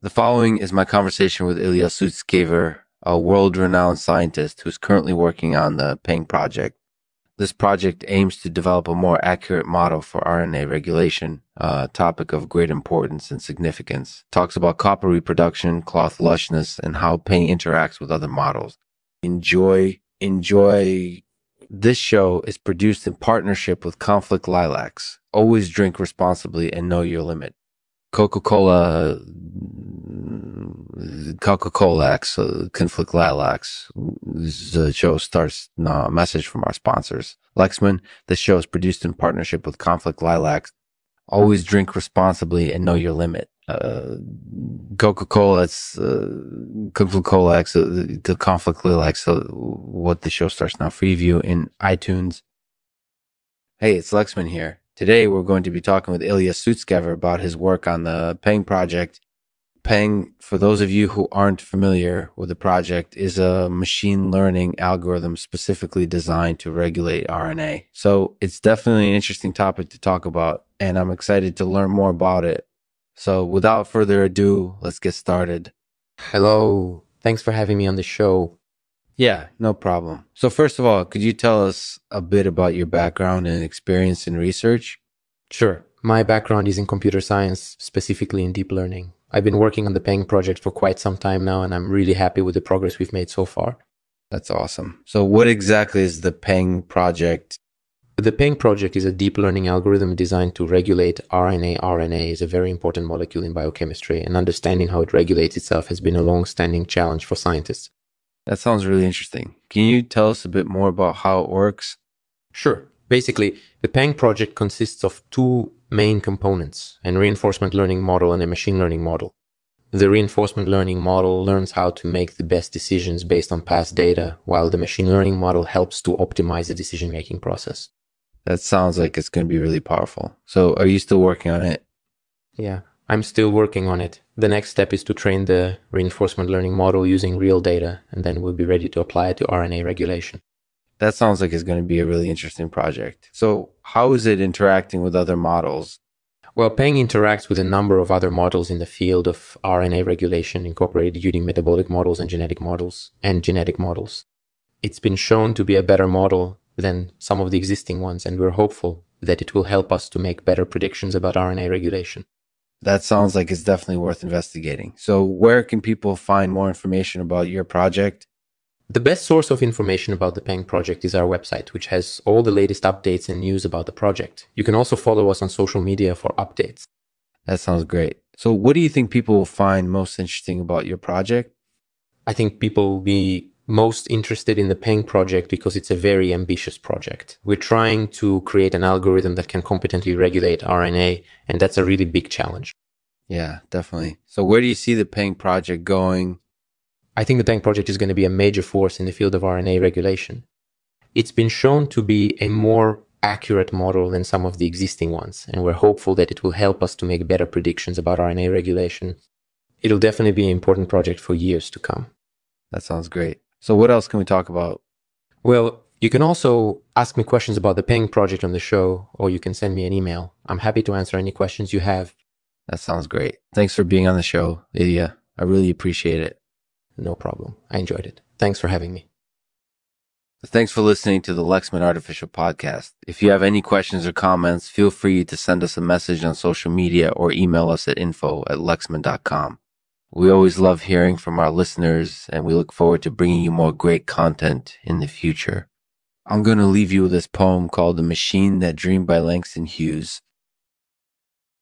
The following is my conversation with Ilya Sutskever, a world renowned scientist who's currently working on the PENG project. This project aims to develop a more accurate model for RNA regulation, a topic of great importance and significance. Talks about copper reproduction, cloth lushness, and how PENG interacts with other models. Enjoy, enjoy. This show is produced in partnership with Conflict Lilacs. Always drink responsibly and know your limit. Coca-Cola, Coca-Cola, uh, Conflict Lilacs. The show starts uh, a message from our sponsors. Lexman, this show is produced in partnership with Conflict Lilacs. Always drink responsibly and know your limit. Uh, Coca-Cola, it's, uh, Coca-Cola, uh, the Conflict Lilacs, uh, what the show starts now. Free view in iTunes. Hey, it's Lexman here. Today, we're going to be talking with Ilya Sutskever about his work on the PENG project. PENG, for those of you who aren't familiar with the project, is a machine learning algorithm specifically designed to regulate RNA. So it's definitely an interesting topic to talk about, and I'm excited to learn more about it. So without further ado, let's get started. Hello. Thanks for having me on the show. Yeah, no problem. So, first of all, could you tell us a bit about your background and experience in research? Sure. My background is in computer science, specifically in deep learning. I've been working on the PENG project for quite some time now, and I'm really happy with the progress we've made so far. That's awesome. So, what exactly is the PENG project? The PENG project is a deep learning algorithm designed to regulate RNA. RNA is a very important molecule in biochemistry, and understanding how it regulates itself has been a long standing challenge for scientists. That sounds really interesting. Can you tell us a bit more about how it works? Sure. Basically, the PENG project consists of two main components, a reinforcement learning model and a machine learning model. The reinforcement learning model learns how to make the best decisions based on past data, while the machine learning model helps to optimize the decision making process. That sounds like it's going to be really powerful. So, are you still working on it? Yeah, I'm still working on it. The next step is to train the reinforcement learning model using real data, and then we'll be ready to apply it to RNA regulation. That sounds like it's going to be a really interesting project. So, how is it interacting with other models? Well, PENG interacts with a number of other models in the field of RNA regulation, incorporated using metabolic models and genetic models and genetic models. It's been shown to be a better model than some of the existing ones, and we're hopeful that it will help us to make better predictions about RNA regulation. That sounds like it's definitely worth investigating. So, where can people find more information about your project? The best source of information about the PENG project is our website, which has all the latest updates and news about the project. You can also follow us on social media for updates. That sounds great. So, what do you think people will find most interesting about your project? I think people will be most interested in the PENG project because it's a very ambitious project. We're trying to create an algorithm that can competently regulate RNA, and that's a really big challenge. Yeah, definitely. So, where do you see the PENG project going? I think the PENG project is going to be a major force in the field of RNA regulation. It's been shown to be a more accurate model than some of the existing ones, and we're hopeful that it will help us to make better predictions about RNA regulation. It'll definitely be an important project for years to come. That sounds great. So, what else can we talk about? Well, you can also ask me questions about the PENG project on the show, or you can send me an email. I'm happy to answer any questions you have. That sounds great. Thanks for being on the show, Ilya. I really appreciate it. No problem. I enjoyed it. Thanks for having me. Thanks for listening to the Lexman Artificial Podcast. If you have any questions or comments, feel free to send us a message on social media or email us at info at lexman.com. We always love hearing from our listeners, and we look forward to bringing you more great content in the future. I'm going to leave you with this poem called The Machine That Dreamed by Langston Hughes.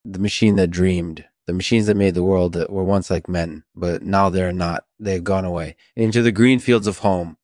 The machine that dreamed, the machines that made the world that were once like men, but now they're not. They've gone away into the green fields of home.